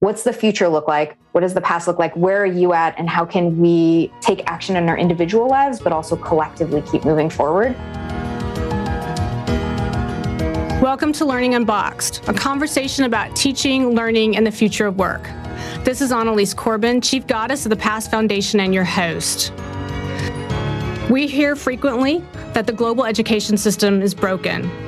what's the future look like? What does the past look like? Where are you at? And how can we take action in our individual lives, but also collectively keep moving forward? Welcome to Learning Unboxed, a conversation about teaching, learning, and the future of work. This is Annalies Corbin, Chief Goddess of the Past Foundation, and your host. We hear frequently that the global education system is broken.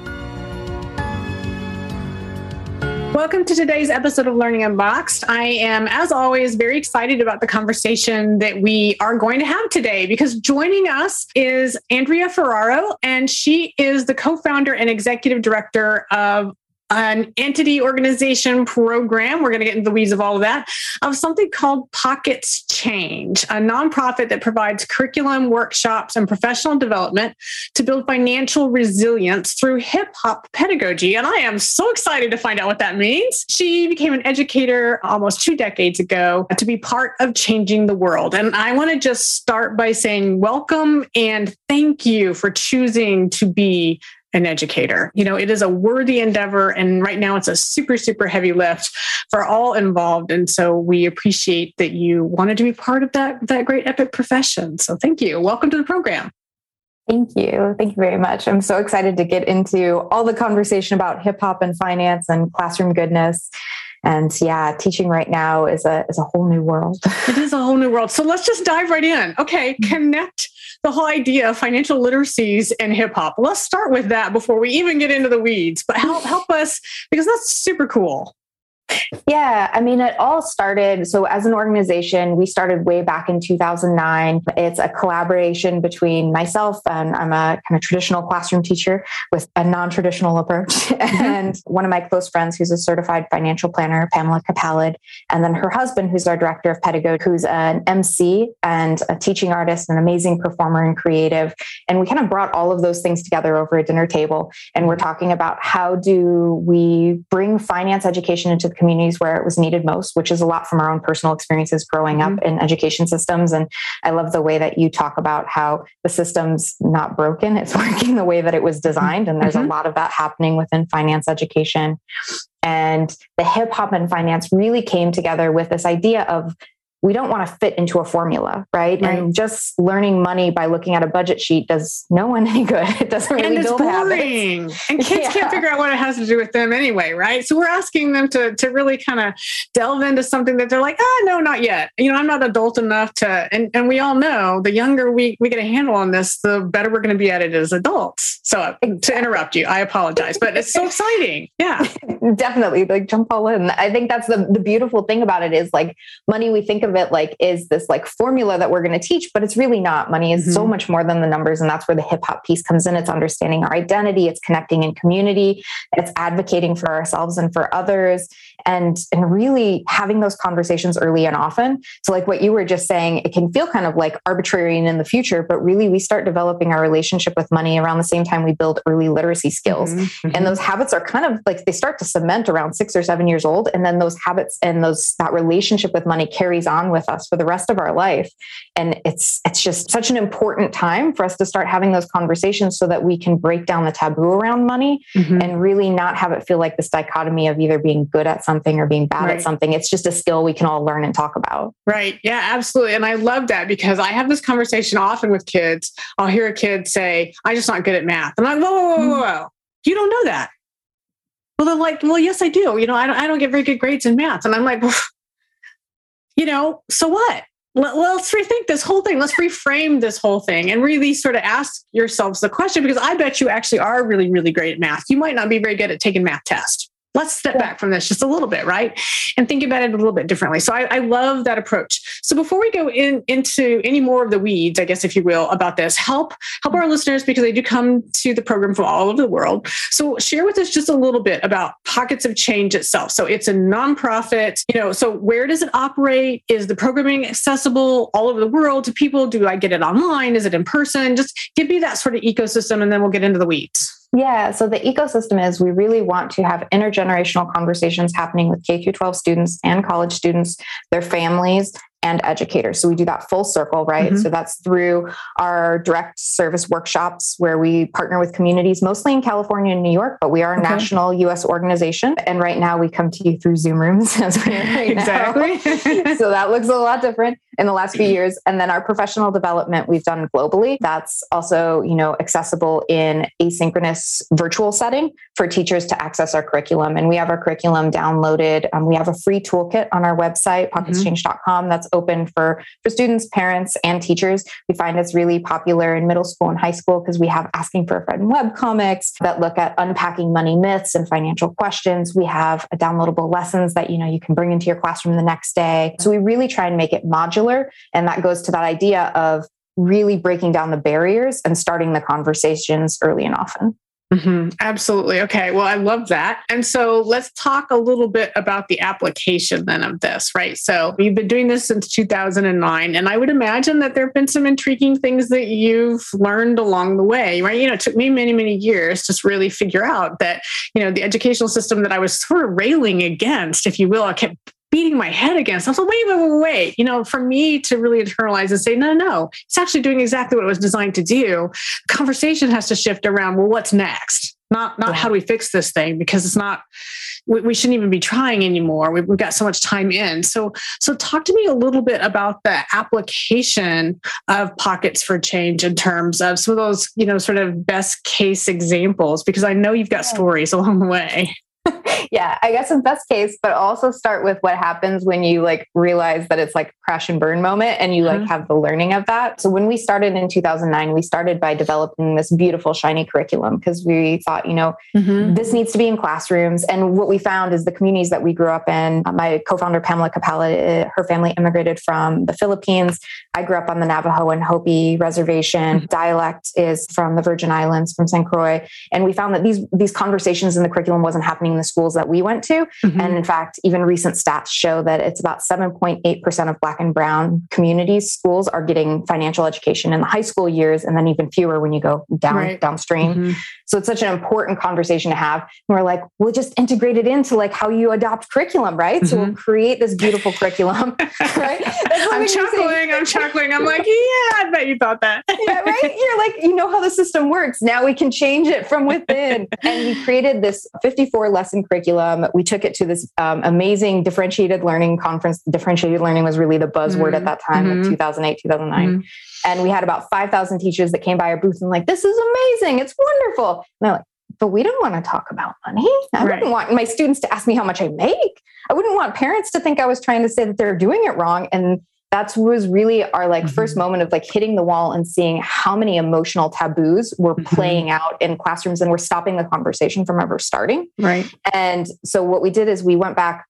Welcome to today's episode of Learning Unboxed. I am, as always, very excited about the conversation that we are going to have today because joining us is Andrea Ferrero, and she is the co founder and executive director of an entity organization program. We're going to get into the weeds of all of that of something called Pockets Change, a nonprofit that provides curriculum, workshops, and professional development to build financial resilience through hip hop pedagogy. And I am so excited to find out what that means. She became an educator almost two decades ago to be part of changing the world. And I want to just start by saying welcome and thank you for choosing to be an educator. You know, it is a worthy endeavor. And right now it's a super, super heavy lift for all involved. And so we appreciate that you wanted to be part of that, that great epic profession. So thank you. Welcome to the program. Thank you. Thank you very much. I'm so excited to get into all the conversation about hip hop and finance and classroom goodness. And yeah, teaching right now is a is a whole new world. it is a whole new world. So let's just dive right in. Okay, connect the whole idea of financial literacies and hip hop. Let's start with that before we even get into the weeds. But help help us because that's super cool. Yeah, I mean, it all started. So, as an organization, we started way back in 2009. It's a collaboration between myself and I'm a kind of traditional classroom teacher with a non traditional approach, mm-hmm. and one of my close friends who's a certified financial planner, Pamela Capalad, and then her husband, who's our director of pedagogy, who's an MC and a teaching artist, an amazing performer and creative. And we kind of brought all of those things together over a dinner table. And we're talking about how do we bring finance education into the communities where it was needed most, which is a lot from our own personal experiences growing mm-hmm. up in education systems. And I love the way that you talk about how the system's not broken, it's working the way that it was designed. And there's mm-hmm. a lot of that happening within finance education. And the hip hop and finance really came together with this idea of we don't want to fit into a formula, right? right? And just learning money by looking at a budget sheet does no one any good. It doesn't really and build boring. habits. And kids yeah. can't figure out what it has to do with them anyway, right? So we're asking them to to really kind of delve into something that they're like, ah, no, not yet. You know, I'm not adult enough to. And and we all know the younger we we get a handle on this, the better we're going to be at it as adults. So exactly. to interrupt you, I apologize, but it's so exciting. Yeah, definitely. Like jump all in. I think that's the the beautiful thing about it is like money. We think of of it like is this like formula that we're going to teach, but it's really not. Money is mm-hmm. so much more than the numbers. And that's where the hip hop piece comes in. It's understanding our identity, it's connecting in community, it's advocating for ourselves and for others and and really having those conversations early and often so like what you were just saying it can feel kind of like arbitrary and in the future but really we start developing our relationship with money around the same time we build early literacy skills mm-hmm. and mm-hmm. those habits are kind of like they start to cement around 6 or 7 years old and then those habits and those that relationship with money carries on with us for the rest of our life and it's it's just such an important time for us to start having those conversations so that we can break down the taboo around money mm-hmm. and really not have it feel like this dichotomy of either being good at something something or being bad right. at something. It's just a skill we can all learn and talk about. Right. Yeah, absolutely. And I love that because I have this conversation often with kids. I'll hear a kid say, I'm just not good at math. And I'm like, whoa, whoa, whoa, whoa. Mm-hmm. You don't know that. Well, they're like, well, yes, I do. You know, I don't, I don't get very good grades in math. And I'm like, well, you know, so what? let's rethink this whole thing. Let's reframe this whole thing and really sort of ask yourselves the question because I bet you actually are really, really great at math. You might not be very good at taking math tests let's step back from this just a little bit, right? And think about it a little bit differently. So I, I, love that approach. So before we go in into any more of the weeds, I guess, if you will, about this, help help our listeners because they do come to the program from all over the world. So share with us just a little bit about Pockets of Change itself. So it's a nonprofit, you know, so where does it operate? Is the programming accessible all over the world to people? Do I get it online? Is it in person? Just give me that sort of ecosystem and then we'll get into the weeds. Yeah, so the ecosystem is we really want to have intergenerational conversations happening with K through 12 students and college students, their families, and educators. So we do that full circle, right? Mm-hmm. So that's through our direct service workshops where we partner with communities, mostly in California and New York, but we are a okay. national US organization. And right now we come to you through Zoom rooms as we right exactly. so that looks a lot different in the last few years. And then our professional development we've done globally. That's also, you know, accessible in asynchronous virtual setting for teachers to access our curriculum. And we have our curriculum downloaded. Um, we have a free toolkit on our website, mm-hmm. That's open for, for students, parents, and teachers. We find it's really popular in middle school and high school because we have Asking for a Friend web comics that look at unpacking money myths and financial questions. We have downloadable lessons that you know you can bring into your classroom the next day. So we really try and make it modular. And that goes to that idea of really breaking down the barriers and starting the conversations early and often. Mm-hmm. Absolutely. Okay. Well, I love that. And so let's talk a little bit about the application then of this, right? So you've been doing this since 2009, and I would imagine that there have been some intriguing things that you've learned along the way, right? You know, it took me many, many years to really figure out that, you know, the educational system that I was sort of railing against, if you will, I kept beating my head against. I was like, wait, wait, wait, wait. You know, for me to really internalize and say, no, no, it's actually doing exactly what it was designed to do. Conversation has to shift around, well, what's next? Not, not yeah. how do we fix this thing? Because it's not, we, we shouldn't even be trying anymore. We've, we've got so much time in. So, so talk to me a little bit about the application of pockets for change in terms of some of those, you know, sort of best case examples, because I know you've got stories along the way. yeah, I guess in best case, but also start with what happens when you like realize that it's like crash and burn moment and you like mm-hmm. have the learning of that. So when we started in 2009, we started by developing this beautiful shiny curriculum because we thought, you know, mm-hmm. this needs to be in classrooms. And what we found is the communities that we grew up in, uh, my co-founder Pamela Capalad, uh, her family immigrated from the Philippines. I grew up on the Navajo and Hopi reservation. Mm-hmm. Dialect is from the Virgin Islands, from St. Croix. And we found that these these conversations in the curriculum wasn't happening the schools that we went to. Mm-hmm. And in fact, even recent stats show that it's about 7.8% of Black and Brown communities, schools are getting financial education in the high school years, and then even fewer when you go down right. downstream. Mm-hmm. So it's such an important conversation to have. And we're like, we'll just integrate it into like how you adopt curriculum, right? Mm-hmm. So we'll mm-hmm. create this beautiful curriculum, right? I'm chuckling, I'm chuckling. I'm like, yeah, I bet you thought that. Yeah, right? You're like, you know how the system works. Now we can change it from within. and we created this 54 lesson curriculum. We took it to this um, amazing differentiated learning conference. Differentiated learning was really the buzzword mm-hmm. at that time, mm-hmm. like 2008, 2009. Mm-hmm. And we had about 5,000 teachers that came by our booth and like, this is amazing. It's wonderful. And they're like, but we don't want to talk about money. I right. wouldn't want my students to ask me how much I make. I wouldn't want parents to think I was trying to say that they're doing it wrong. And that was really our like mm-hmm. first moment of like hitting the wall and seeing how many emotional taboos were mm-hmm. playing out in classrooms and we're stopping the conversation from ever starting. Right. And so what we did is we went back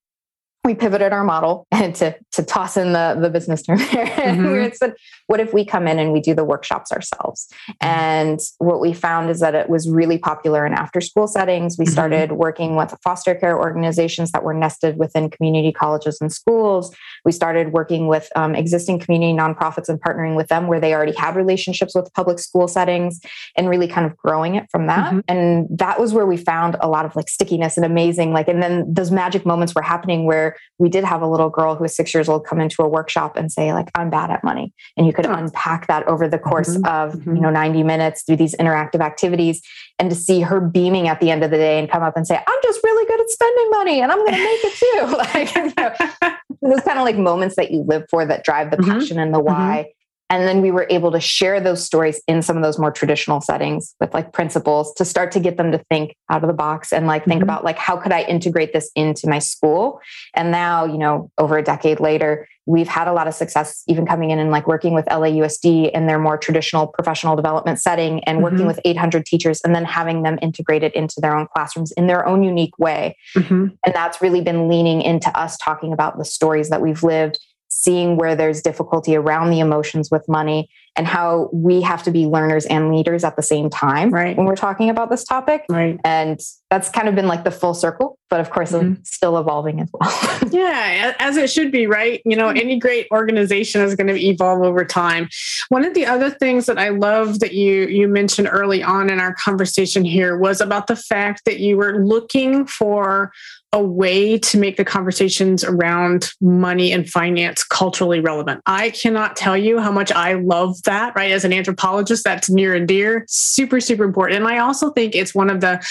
we pivoted our model and to, to toss in the, the business term there. Mm-hmm. we said, what if we come in and we do the workshops ourselves? Mm-hmm. And what we found is that it was really popular in after school settings. We mm-hmm. started mm-hmm. working with foster care organizations that were nested within community colleges and schools. We started working with um, existing community nonprofits and partnering with them where they already had relationships with public school settings and really kind of growing it from that. Mm-hmm. And that was where we found a lot of like stickiness and amazing, like, and then those magic moments were happening where we did have a little girl who was six years old come into a workshop and say like i'm bad at money and you could oh. unpack that over the course mm-hmm. of mm-hmm. you know 90 minutes through these interactive activities and to see her beaming at the end of the day and come up and say i'm just really good at spending money and i'm going to make it too like you know, those kind of like moments that you live for that drive the mm-hmm. passion and the mm-hmm. why and then we were able to share those stories in some of those more traditional settings with like principals to start to get them to think out of the box and like think mm-hmm. about like how could I integrate this into my school? And now, you know, over a decade later, we've had a lot of success even coming in and like working with LAUSD in their more traditional professional development setting and working mm-hmm. with 800 teachers and then having them integrated into their own classrooms in their own unique way. Mm-hmm. And that's really been leaning into us talking about the stories that we've lived seeing where there's difficulty around the emotions with money and how we have to be learners and leaders at the same time right. when we're talking about this topic. Right. And that's kind of been like the full circle, but of course, mm-hmm. still evolving as well. yeah, as it should be, right? You know, mm-hmm. any great organization is going to evolve over time. One of the other things that I love that you you mentioned early on in our conversation here was about the fact that you were looking for a way to make the conversations around money and finance culturally relevant. I cannot tell you how much I love that, right? As an anthropologist, that's near and dear, super, super important. And I also think it's one of the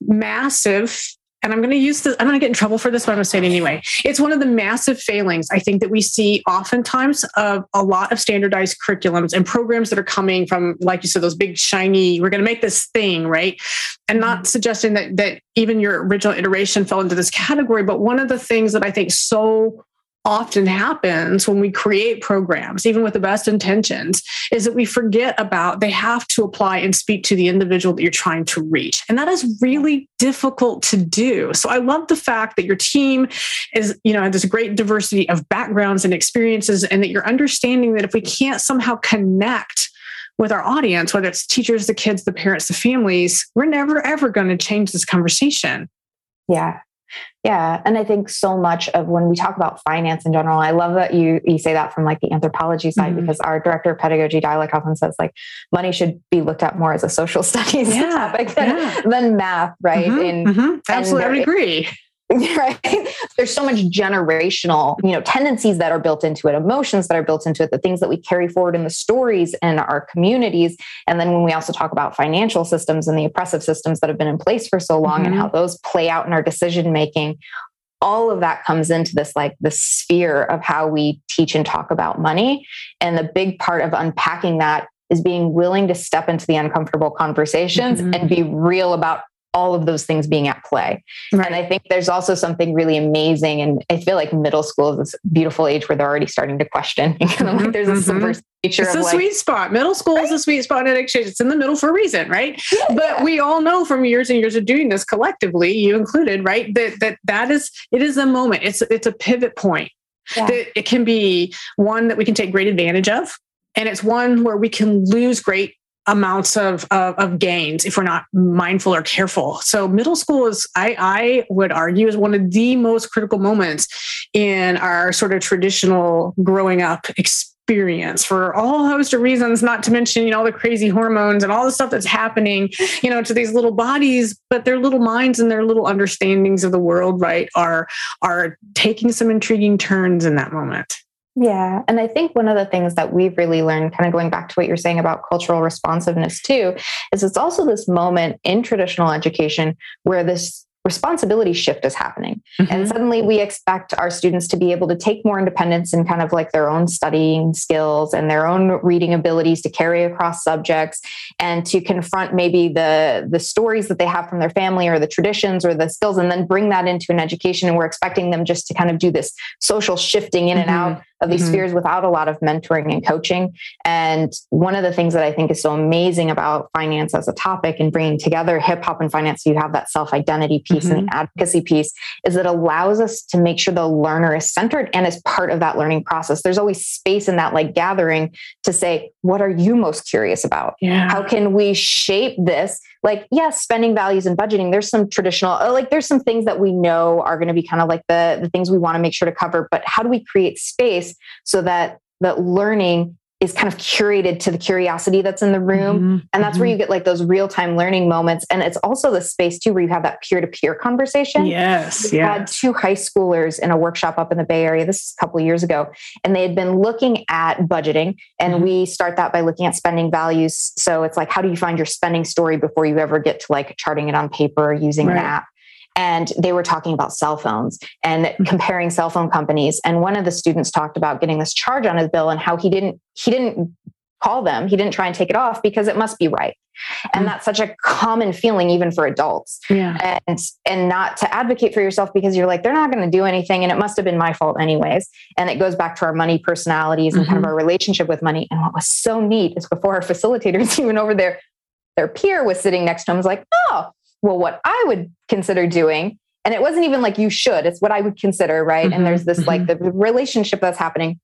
massive and I'm going to use this, I'm going to get in trouble for this, but I'm going to say it anyway. It's one of the massive failings I think that we see oftentimes of a lot of standardized curriculums and programs that are coming from, like you said, those big shiny, we're going to make this thing, right? And not mm-hmm. suggesting that that even your original iteration fell into this category, but one of the things that I think so often happens when we create programs, even with the best intentions, is that we forget about they have to apply and speak to the individual that you're trying to reach. And that is really difficult to do. So I love the fact that your team is, you know, there's a great diversity of backgrounds and experiences, and that you're understanding that if we can't somehow connect with our audience, whether it's teachers, the kids, the parents, the families, we're never ever going to change this conversation. Yeah, yeah. And I think so much of when we talk about finance in general, I love that you you say that from like the anthropology side, mm-hmm. because our director of pedagogy dialect often says like money should be looked at more as a social studies yeah, topic than, yeah. than math, right? Mm-hmm, mm-hmm. Absolutely, I would agree. right there's so much generational you know tendencies that are built into it emotions that are built into it the things that we carry forward in the stories in our communities and then when we also talk about financial systems and the oppressive systems that have been in place for so long mm-hmm. and how those play out in our decision making all of that comes into this like the sphere of how we teach and talk about money and the big part of unpacking that is being willing to step into the uncomfortable conversations mm-hmm. and be real about all of those things being at play. Right. And I think there's also something really amazing. And I feel like middle school is this beautiful age where they're already starting to question. Mm-hmm. like there's a mm-hmm. subversive nature. It's a like, sweet spot. Middle school right? is a sweet spot in exchange. It's in the middle for a reason, right? Yeah, but yeah. we all know from years and years of doing this collectively, you included, right? That that that is it is a moment. It's it's a pivot point. Yeah. That it can be one that we can take great advantage of. And it's one where we can lose great amounts of, of, of gains if we're not mindful or careful. So middle school is, I, I would argue, is one of the most critical moments in our sort of traditional growing up experience for all host of reasons not to mention you know all the crazy hormones and all the stuff that's happening you know to these little bodies but their little minds and their little understandings of the world right are are taking some intriguing turns in that moment yeah. And I think one of the things that we've really learned, kind of going back to what you're saying about cultural responsiveness too, is it's also this moment in traditional education where this responsibility shift is happening. Mm-hmm. And suddenly we expect our students to be able to take more independence in kind of like their own studying skills and their own reading abilities to carry across subjects and to confront maybe the the stories that they have from their family or the traditions or the skills and then bring that into an education and we're expecting them just to kind of do this social shifting in mm-hmm. and out of these mm-hmm. spheres without a lot of mentoring and coaching. And one of the things that I think is so amazing about finance as a topic and bringing together hip hop and finance, so you have that self identity piece mm-hmm. and the mm-hmm. advocacy piece, is it allows us to make sure the learner is centered and is part of that learning process. There's always space in that like gathering to say, what are you most curious about? Yeah. How can we shape this? Like, yes, spending values and budgeting, there's some traditional, uh, like there's some things that we know are going to be kind of like the, the things we want to make sure to cover, but how do we create space so that that learning is kind of curated to the curiosity that's in the room. Mm-hmm. And that's mm-hmm. where you get like those real time learning moments. And it's also the space too where you have that peer to peer conversation. Yes. We had two high schoolers in a workshop up in the Bay Area. This is a couple years ago. And they had been looking at budgeting. And mm-hmm. we start that by looking at spending values. So it's like, how do you find your spending story before you ever get to like charting it on paper or using right. an app? And they were talking about cell phones and mm-hmm. comparing cell phone companies and one of the students talked about getting this charge on his bill and how he didn't he didn't call them he didn't try and take it off because it must be right and mm. that's such a common feeling even for adults yeah. and and not to advocate for yourself because you're like they're not going to do anything and it must have been my fault anyways and it goes back to our money personalities and mm-hmm. kind of mm-hmm. our relationship with money and what was so neat is before our facilitators even over there their peer was sitting next to him was like oh well, what I would consider doing, and it wasn't even like you should, it's what I would consider, right? Mm-hmm, and there's this mm-hmm. like the relationship that's happening.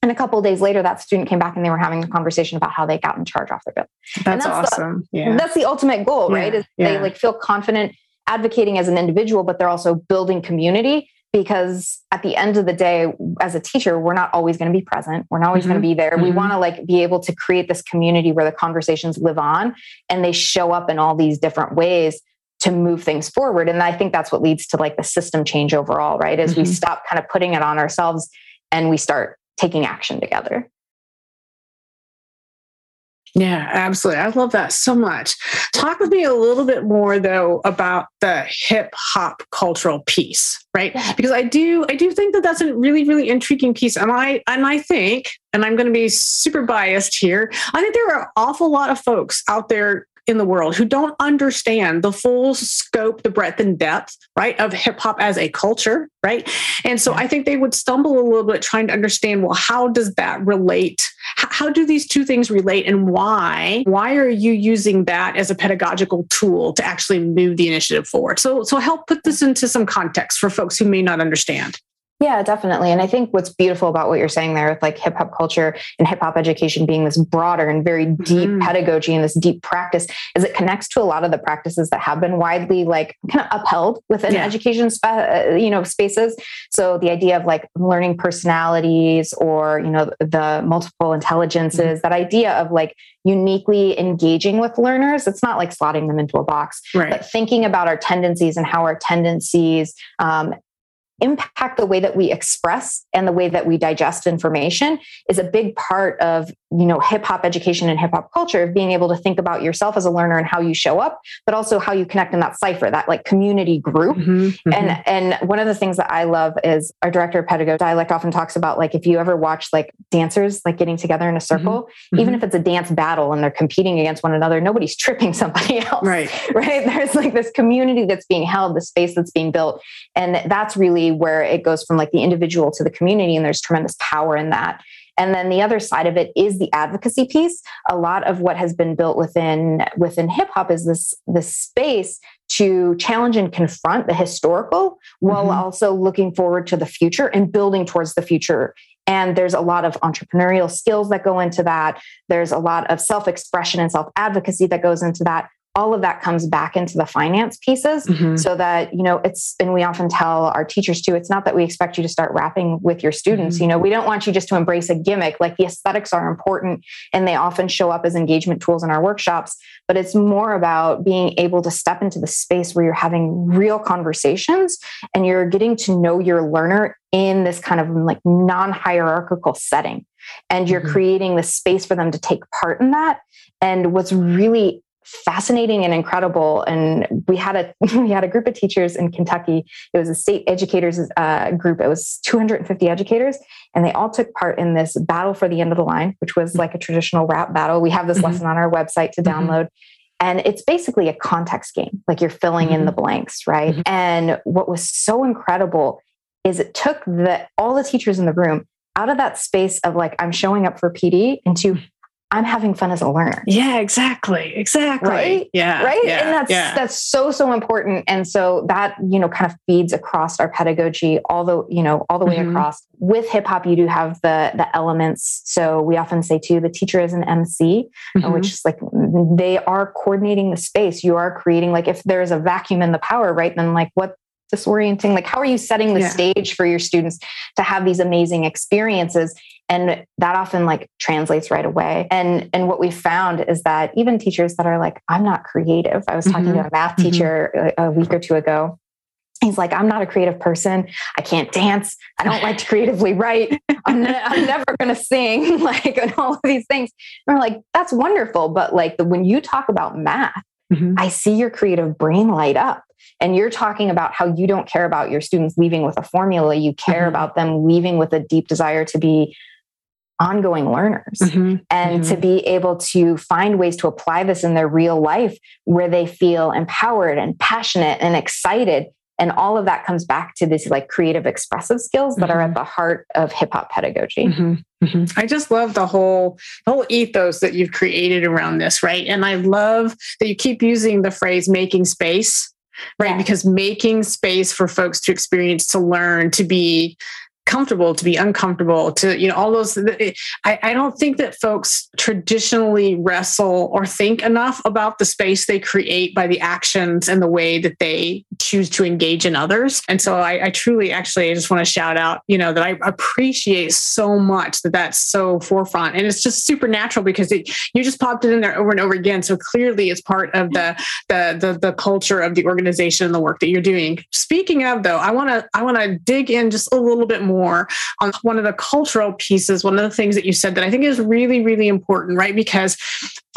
And a couple days later, that student came back and they were having a conversation about how they got in charge off their bill. That's, that's awesome. The, yeah. That's the ultimate goal, right? Is yeah. they like feel confident advocating as an individual, but they're also building community because at the end of the day as a teacher we're not always going to be present we're not always mm-hmm. going to be there mm-hmm. we want to like be able to create this community where the conversations live on and they show up in all these different ways to move things forward and i think that's what leads to like the system change overall right as mm-hmm. we stop kind of putting it on ourselves and we start taking action together yeah, absolutely. I love that so much. Talk with me a little bit more though about the hip hop cultural piece, right? Yeah. Because I do I do think that that's a really really intriguing piece and I and I think and I'm going to be super biased here. I think there are an awful lot of folks out there in the world who don't understand the full scope, the breadth and depth, right, of hip hop as a culture, right? And so I think they would stumble a little bit trying to understand, well, how does that relate? How do these two things relate and why? Why are you using that as a pedagogical tool to actually move the initiative forward? So, so help put this into some context for folks who may not understand. Yeah, definitely. And I think what's beautiful about what you're saying there with like hip hop culture and hip hop education being this broader and very deep mm-hmm. pedagogy and this deep practice is it connects to a lot of the practices that have been widely like kind of upheld within yeah. education uh, you know spaces. So the idea of like learning personalities or you know the multiple intelligences, mm-hmm. that idea of like uniquely engaging with learners. It's not like slotting them into a box, right. but thinking about our tendencies and how our tendencies um, impact the way that we express and the way that we digest information is a big part of you know hip hop education and hip hop culture of being able to think about yourself as a learner and how you show up but also how you connect in that cipher that like community group. Mm-hmm, mm-hmm. and and one of the things that i love is our director of pedagogy dialect often talks about like if you ever watch like dancers like getting together in a circle mm-hmm, even mm-hmm. if it's a dance battle and they're competing against one another nobody's tripping somebody else. Right. Right? There's like this community that's being held the space that's being built. And that's really where it goes from like the individual to the community and there's tremendous power in that and then the other side of it is the advocacy piece a lot of what has been built within within hip hop is this this space to challenge and confront the historical while mm-hmm. also looking forward to the future and building towards the future and there's a lot of entrepreneurial skills that go into that. There's a lot of self expression and self advocacy that goes into that all of that comes back into the finance pieces mm-hmm. so that you know it's and we often tell our teachers too it's not that we expect you to start rapping with your students mm-hmm. you know we don't want you just to embrace a gimmick like the aesthetics are important and they often show up as engagement tools in our workshops but it's more about being able to step into the space where you're having real conversations and you're getting to know your learner in this kind of like non-hierarchical setting and you're mm-hmm. creating the space for them to take part in that and what's really fascinating and incredible. And we had a we had a group of teachers in Kentucky. It was a state educators uh, group. It was 250 educators, and they all took part in this battle for the end of the line, which was like a traditional rap battle. We have this mm-hmm. lesson on our website to mm-hmm. download. And it's basically a context game, like you're filling mm-hmm. in the blanks, right? Mm-hmm. And what was so incredible is it took the all the teachers in the room out of that space of like I'm showing up for PD into I'm having fun as a learner. Yeah, exactly. Exactly. Right. Yeah. Right. Yeah, and that's yeah. that's so, so important. And so that, you know, kind of feeds across our pedagogy all the, you know, all the way mm-hmm. across. With hip hop, you do have the the elements. So we often say too, the teacher is an MC, mm-hmm. which is like they are coordinating the space. You are creating like if there's a vacuum in the power, right? Then like what disorienting like how are you setting the yeah. stage for your students to have these amazing experiences and that often like translates right away and and what we found is that even teachers that are like i'm not creative i was talking mm-hmm. to a math mm-hmm. teacher mm-hmm. a week or two ago he's like i'm not a creative person i can't dance i don't like to creatively write i'm, ne- I'm never going to sing like and all of these things and we're like that's wonderful but like the, when you talk about math mm-hmm. i see your creative brain light up and you're talking about how you don't care about your students leaving with a formula you care mm-hmm. about them leaving with a deep desire to be ongoing learners mm-hmm. and mm-hmm. to be able to find ways to apply this in their real life where they feel empowered and passionate and excited and all of that comes back to these like creative expressive skills that are at mm-hmm. the heart of hip hop pedagogy mm-hmm. Mm-hmm. i just love the whole the whole ethos that you've created around this right and i love that you keep using the phrase making space right? Yeah. Because making space for folks to experience, to learn, to be comfortable to be uncomfortable to you know all those I, I don't think that folks traditionally wrestle or think enough about the space they create by the actions and the way that they choose to engage in others. And so i, I truly actually I just want to shout out you know that i appreciate so much that that's so forefront. And it's just super natural because it, you just popped it in there over and over again. So clearly it's part of the the the, the culture of the organization and the work that you're doing. Speaking of though i want to i want to dig in just a little bit more on um, one of the cultural pieces, one of the things that you said that I think is really, really important, right? Because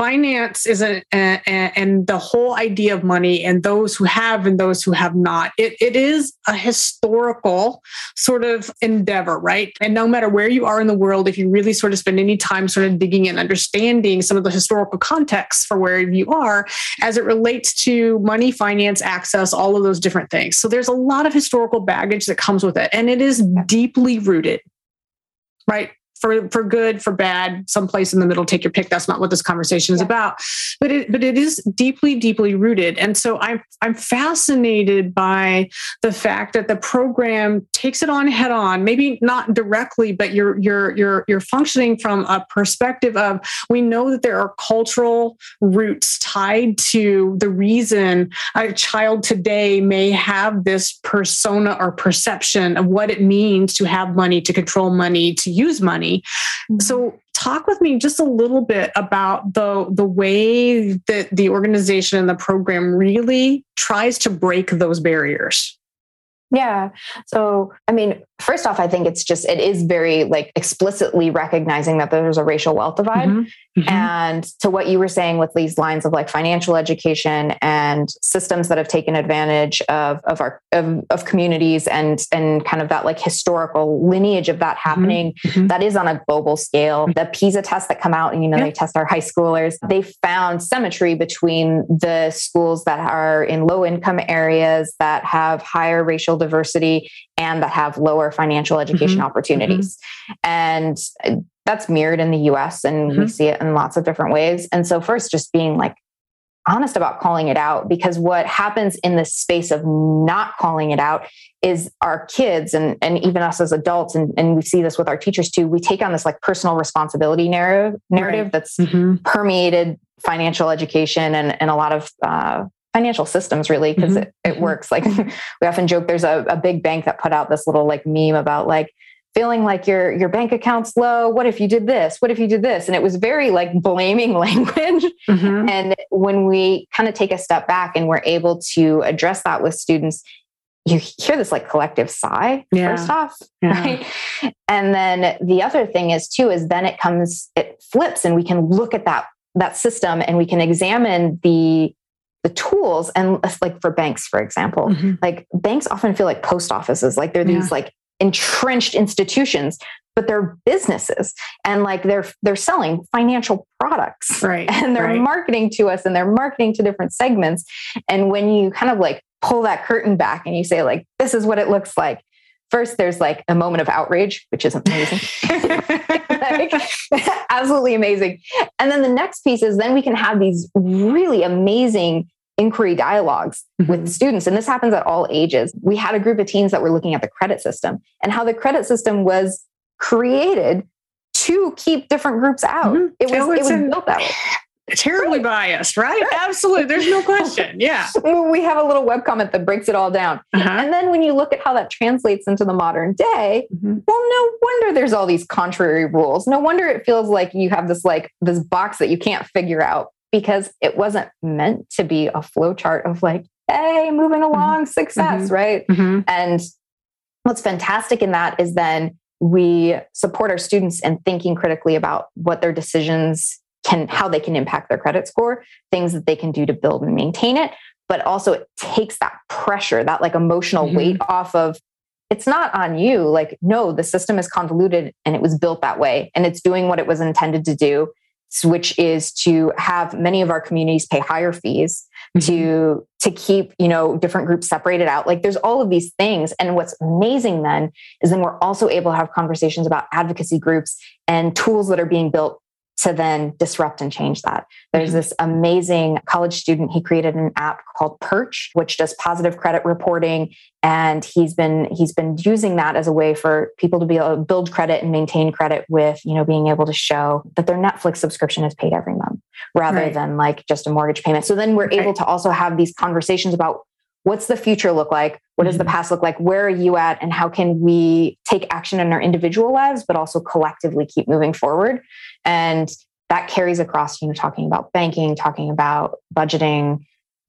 finance is a, a, a, and the whole idea of money and those who have and those who have not it, it is a historical sort of endeavor right? And no matter where you are in the world if you really sort of spend any time sort of digging and understanding some of the historical context for where you are as it relates to money finance access all of those different things. So there's a lot of historical baggage that comes with it and it is deeply rooted right for for good for bad someplace in the middle take your pick. That's not what this conversation is yeah. about. But it but it is deeply deeply rooted. And so i'm i'm fascinated by the fact that the program takes it on head on maybe not directly but you're you're you're you're functioning from a perspective of we know that there are cultural roots tied to the reason a child today may have this persona or perception of what it means to have money to control money to use money Mm-hmm. So talk with me just a little bit about the the way that the organization and the program really tries to break those barriers. Yeah. So, I mean, first off, I think it's just, it is very like explicitly recognizing that there's a racial wealth divide. Mm-hmm. Mm-hmm. And to what you were saying with these lines of like financial education and systems that have taken advantage of, of our, of, of communities and, and kind of that like historical lineage of that mm-hmm. happening, mm-hmm. that is on a global scale. The PISA tests that come out and, you know, yeah. they test our high schoolers, they found symmetry between the schools that are in low income areas that have higher racial diversity and that have lower financial education mm-hmm. opportunities. Mm-hmm. And that's mirrored in the US and mm-hmm. we see it in lots of different ways. And so, first, just being like honest about calling it out because what happens in the space of not calling it out is our kids and, and even us as adults and, and we see this with our teachers too we take on this like personal responsibility narrative narrative right. that's mm-hmm. permeated financial education and, and a lot of uh, financial systems really because mm-hmm. it, it mm-hmm. works like we often joke there's a, a big bank that put out this little like meme about like feeling like your your bank account's low what if you did this what if you did this and it was very like blaming language mm-hmm. and when we kind of take a step back and we're able to address that with students you hear this like collective sigh yeah. first off yeah. right and then the other thing is too is then it comes it flips and we can look at that that system and we can examine the the tools and like for banks for example mm-hmm. like banks often feel like post offices like they're yeah. these like entrenched institutions but they're businesses and like they're they're selling financial products right and they're right. marketing to us and they're marketing to different segments and when you kind of like pull that curtain back and you say like this is what it looks like first there's like a moment of outrage which is amazing like, absolutely amazing and then the next piece is then we can have these really amazing inquiry dialogues mm-hmm. with students. And this happens at all ages. We had a group of teens that were looking at the credit system and how the credit system was created to keep different groups out. Mm-hmm. It was, it was in, built that way. Terribly right. biased, right? right? Absolutely. There's no question. Yeah. we have a little web comic that breaks it all down. Uh-huh. And then when you look at how that translates into the modern day, mm-hmm. well, no wonder there's all these contrary rules. No wonder it feels like you have this like this box that you can't figure out because it wasn't meant to be a flow chart of like, hey, moving mm-hmm. along, mm-hmm. success, mm-hmm. right? Mm-hmm. And what's fantastic in that is then we support our students in thinking critically about what their decisions can, how they can impact their credit score, things that they can do to build and maintain it. But also, it takes that pressure, that like emotional mm-hmm. weight off of it's not on you. Like, no, the system is convoluted and it was built that way and it's doing what it was intended to do which is to have many of our communities pay higher fees mm-hmm. to to keep you know different groups separated out like there's all of these things and what's amazing then is then we're also able to have conversations about advocacy groups and tools that are being built to then disrupt and change that. There's mm-hmm. this amazing college student. He created an app called Perch, which does positive credit reporting, and he's been he's been using that as a way for people to be able to build credit and maintain credit with you know being able to show that their Netflix subscription is paid every month rather right. than like just a mortgage payment. So then we're okay. able to also have these conversations about what's the future look like what does the mm-hmm. past look like where are you at and how can we take action in our individual lives but also collectively keep moving forward and that carries across you know talking about banking talking about budgeting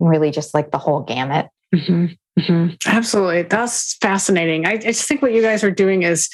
really just like the whole gamut mm-hmm. Mm-hmm. Absolutely. That's fascinating. I, I, just think what you guys are doing is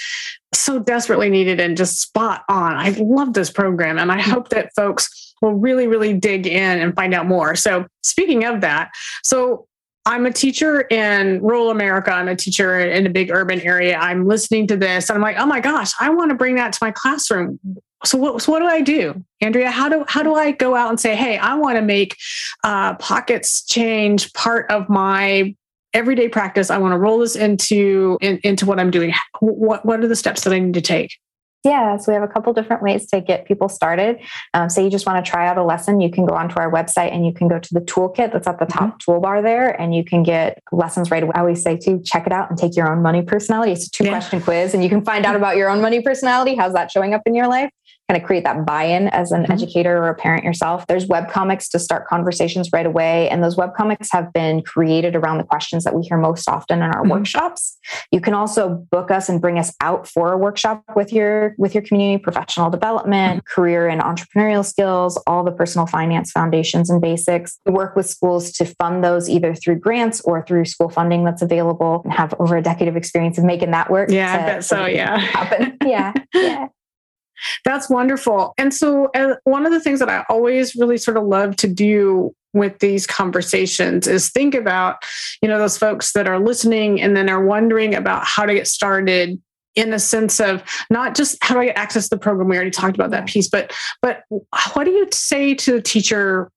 so desperately needed and just spot on. I love this program and I hope that folks will really, really dig in and find out more. So, speaking of that, so I'm a teacher in rural America. I'm a teacher in a big urban area. I'm listening to this and I'm like, oh my gosh, I want to bring that to my classroom. So what, so what do I do, Andrea? How do how do I go out and say, hey, I want to make uh, pockets change part of my everyday practice? I want to roll this into in, into what I'm doing. What what are the steps that I need to take? Yeah, so we have a couple different ways to get people started. Um, say you just want to try out a lesson, you can go onto our website and you can go to the toolkit that's at the top mm-hmm. toolbar there, and you can get lessons right away. I always say to check it out and take your own money personality. It's a two question yeah. quiz, and you can find out about your own money personality. How's that showing up in your life? Kind of create that buy-in as an mm-hmm. educator or a parent yourself. There's web comics to start conversations right away. And those web comics have been created around the questions that we hear most often in our mm-hmm. workshops. You can also book us and bring us out for a workshop with your with your community, professional development, mm-hmm. career and entrepreneurial skills, all the personal finance foundations and basics. We work with schools to fund those either through grants or through school funding that's available and have over a decade of experience of making that work. Yeah, to, I bet so. Yeah. Happen. Yeah. Yeah. That's wonderful. And so, uh, one of the things that I always really sort of love to do with these conversations is think about, you know, those folks that are listening and then are wondering about how to get started in a sense of not just how do I get access to the program? We already talked about that piece, but but what do you say to a teacher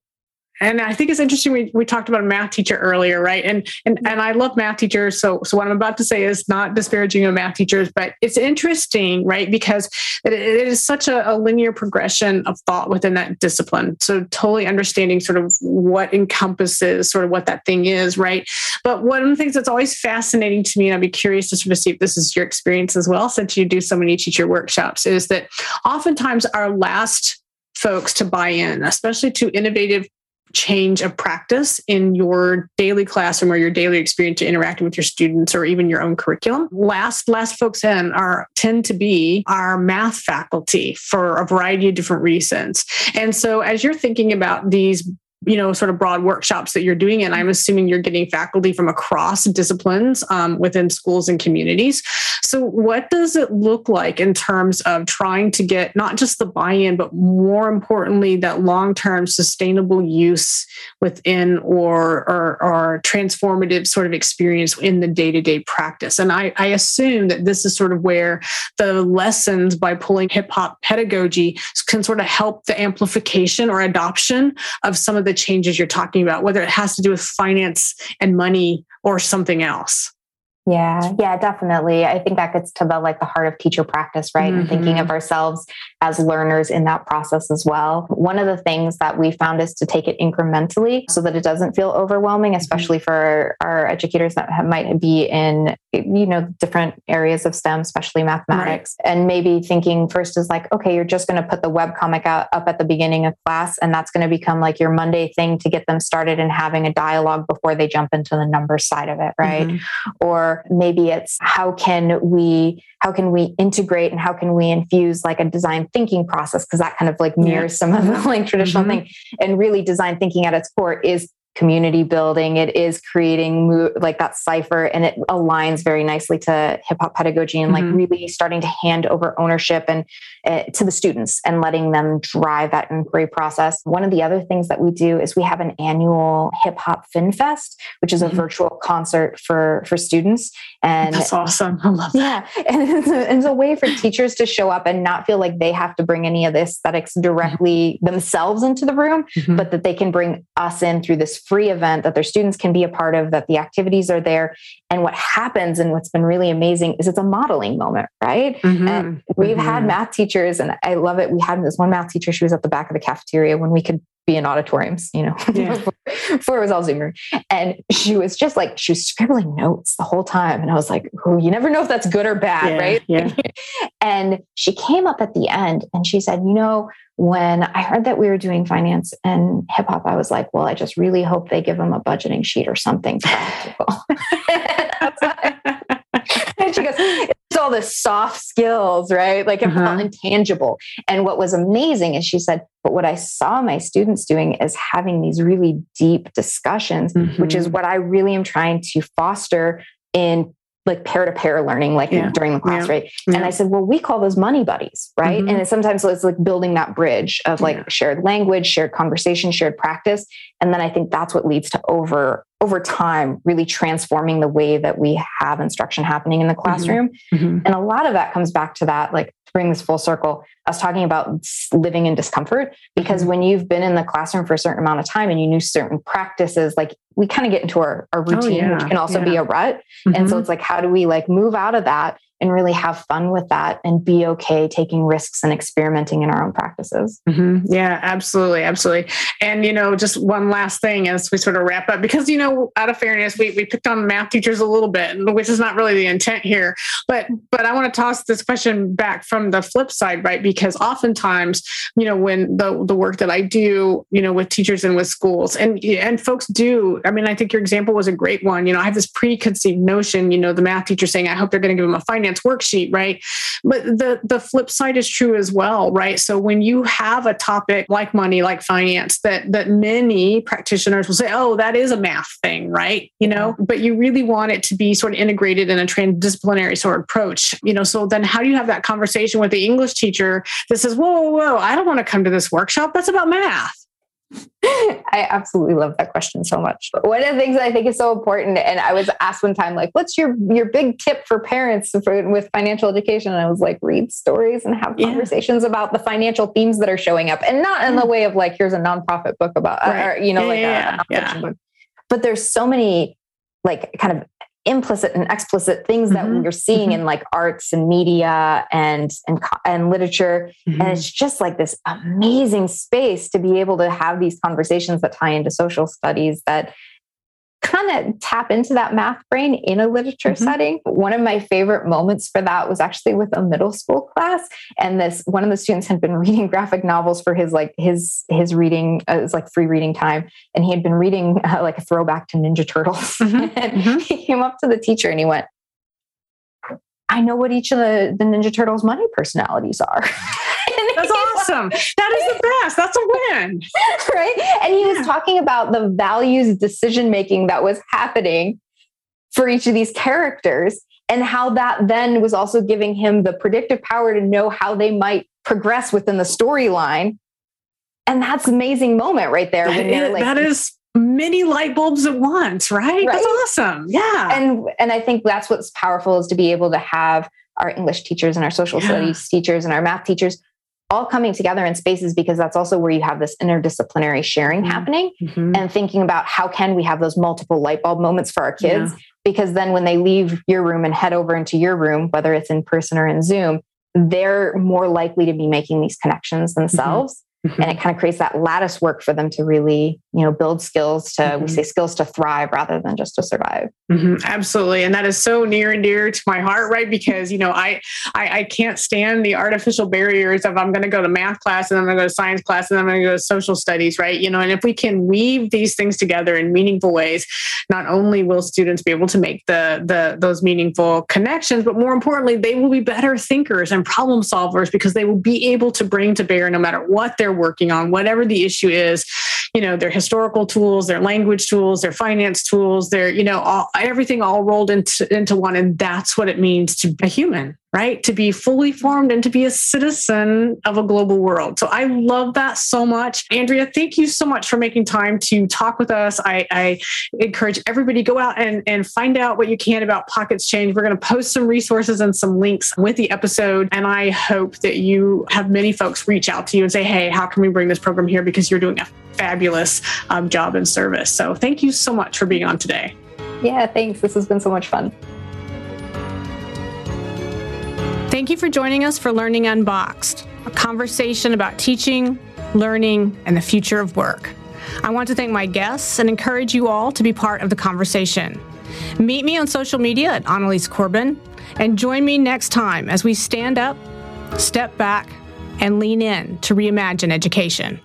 and I think it's interesting. We, we talked about a math teacher earlier, right? And and and I love math teachers. So so what I'm about to say is not disparaging of math teachers, but it's interesting, right? Because it, it is such a, a, linear progression of thought within that discipline. So totally understanding sort of what encompasses sort of what that thing is, right? But one of the things that's always fascinating to me, and I'd be curious to sort of see if this is your experience as well, since you do so many teacher workshops, is that oftentimes our last folks to buy in, especially to innovative change of practice in your daily classroom or your daily experience to interacting with your students or even your own curriculum. Last last folks in are tend to be our math faculty for a variety of different reasons. And so as you're thinking about these you know sort of broad workshops that you're doing. And i'm assuming you're getting faculty from across disciplines um, within schools and communities. So what does it look like in terms of trying to get not just the buy-in but more importantly that long-term sustainable use within or or, or transformative sort of experience in the day-to-day practice? And I, I assume that this is sort of where the lessons by pulling hip-hop pedagogy can sort of help the amplification or adoption of some of the the changes you're talking about, whether it has to do with finance and money or something else. Yeah, yeah, definitely. I think that gets to the like the heart of teacher practice, right? Mm-hmm. And thinking of ourselves as learners in that process as well. One of the things that we found is to take it incrementally so that it doesn't feel overwhelming, mm-hmm. especially for our educators that have, might be in you know different areas of STEM, especially mathematics. Right. And maybe thinking first is like, okay, you're just going to put the web comic out up at the beginning of class, and that's going to become like your Monday thing to get them started and having a dialogue before they jump into the numbers side of it, right? Mm-hmm. Or maybe it's how can we how can we integrate and how can we infuse like a design thinking process because that kind of like mirrors yeah. some of the like traditional mm-hmm. thing and really design thinking at its core is community building. It is creating like that cipher and it aligns very nicely to hip hop pedagogy and mm-hmm. like really starting to hand over ownership and uh, to the students and letting them drive that inquiry process. One of the other things that we do is we have an annual hip hop fin fest, which is a mm-hmm. virtual concert for for students. And that's awesome. I love that. Yeah. And it's a, it's a way for teachers to show up and not feel like they have to bring any of the aesthetics directly mm-hmm. themselves into the room, mm-hmm. but that they can bring us in through this free event that their students can be a part of, that the activities are there. And what happens and what's been really amazing is it's a modeling moment, right? Mm-hmm. And we've mm-hmm. had math teachers, and I love it. We had this one math teacher, she was at the back of the cafeteria when we could be in auditoriums, you know, yeah. before, before, it was all Zoomer. And she was just like, she was scribbling notes the whole time. And I was like, oh, you never know if that's good or bad, yeah, right? Yeah. and she came up at the end and she said, you know, when I heard that we were doing finance and hip hop, I was like, well, I just really hope they give them a budgeting sheet or something and she goes, all the soft skills, right? Like it's uh-huh. intangible. And what was amazing is she said, but what I saw my students doing is having these really deep discussions, mm-hmm. which is mm-hmm. what I really am trying to foster in like pair to pair learning, like yeah. during the class, yeah. right? Yeah. And I said, well, we call those money buddies, right? Mm-hmm. And sometimes it's like building that bridge of like shared language, shared conversation, shared practice. And then I think that's what leads to over over time really transforming the way that we have instruction happening in the mm-hmm. classroom. Mm-hmm. And a lot of that comes back to that, like to bring this full circle. I was talking about living in discomfort because mm-hmm. when you've been in the classroom for a certain amount of time and you knew certain practices, like we kind of get into our, our oh, routine, oh, yeah. which can also yeah. be a rut. And so mm-hmm. it's like, how do we like move out of that and really have fun with that and be okay taking risks and experimenting in our own practices. Mm-hmm. Yeah, absolutely. Absolutely. And, you know, just one last thing as we sort of wrap up, because, you know, out of fairness, we, we picked on math teachers a little bit, which is not really the intent here. But, but I want to toss this question back from the flip side, right? Because oftentimes, you know, when the, the work that I do, you know, with teachers and with schools and, and folks do, I mean, I think your example was a great one. You know, I have this preconceived notion, you know, the math teacher saying, I hope they're going to give them a finance worksheet, right? But the the flip side is true as well, right? So when you have a topic like money, like finance, that that many practitioners will say, "Oh, that is a math thing," right? You know, mm-hmm. but you really want it to be sort of integrated in a transdisciplinary sort of approach. You know, so then how do you have that conversation with the English teacher that says, "Whoa, whoa, whoa! I don't want to come to this workshop. That's about math." I absolutely love that question so much. But One of the things that I think is so important, and I was asked one time, like, "What's your your big tip for parents for, with financial education?" And I was like, "Read stories and have yeah. conversations about the financial themes that are showing up, and not in the mm. way of like, here's a nonprofit book about, uh, right. or you know, yeah, like yeah, a, a book." But there's so many like kind of implicit and explicit things that mm-hmm. we're seeing mm-hmm. in like arts and media and and and literature mm-hmm. and it's just like this amazing space to be able to have these conversations that tie into social studies that kind of tap into that math brain in a literature mm-hmm. setting. One of my favorite moments for that was actually with a middle school class. And this one of the students had been reading graphic novels for his like his his reading uh, it was like free reading time, and he had been reading uh, like a throwback to Ninja Turtles. Mm-hmm. and mm-hmm. he came up to the teacher and he went, "I know what each of the the Ninja Turtles money personalities are." Awesome. That is the best. That's a win. right. And he yeah. was talking about the values decision making that was happening for each of these characters and how that then was also giving him the predictive power to know how they might progress within the storyline. And that's amazing moment right there. That, is, like, that is many light bulbs at once, right? right? That's awesome. Yeah. And and I think that's what's powerful is to be able to have our English teachers and our social yeah. studies teachers and our math teachers all coming together in spaces because that's also where you have this interdisciplinary sharing mm-hmm. happening mm-hmm. and thinking about how can we have those multiple light bulb moments for our kids yeah. because then when they leave your room and head over into your room whether it's in person or in zoom they're more likely to be making these connections mm-hmm. themselves Mm-hmm. And it kind of creates that lattice work for them to really, you know, build skills to, mm-hmm. we say skills to thrive rather than just to survive. Mm-hmm. Absolutely. And that is so near and dear to my heart, right? Because, you know, I, I, I can't stand the artificial barriers of I'm going to go to math class and I'm going to go to science class and I'm going to go to social studies, right? You know, and if we can weave these things together in meaningful ways, not only will students be able to make the, the, those meaningful connections, but more importantly, they will be better thinkers and problem solvers because they will be able to bring to bear no matter what they're they're working on, whatever the issue is, you know, their historical tools, their language tools, their finance tools, their, you know, all, everything all rolled into, into one. And that's what it means to be a human right? To be fully formed and to be a citizen of a global world. So I love that so much. Andrea, thank you so much for making time to talk with us. I, I encourage everybody go out and, and find out what you can about Pockets Change. We're going to post some resources and some links with the episode. And I hope that you have many folks reach out to you and say, hey, how can we bring this program here? Because you're doing a fabulous um, job and service. So thank you so much for being on today. Yeah, thanks. This has been so much fun. Thank you for joining us for Learning Unboxed, a conversation about teaching, learning, and the future of work. I want to thank my guests and encourage you all to be part of the conversation. Meet me on social media at Annalies Corbin and join me next time as we stand up, step back, and lean in to reimagine education.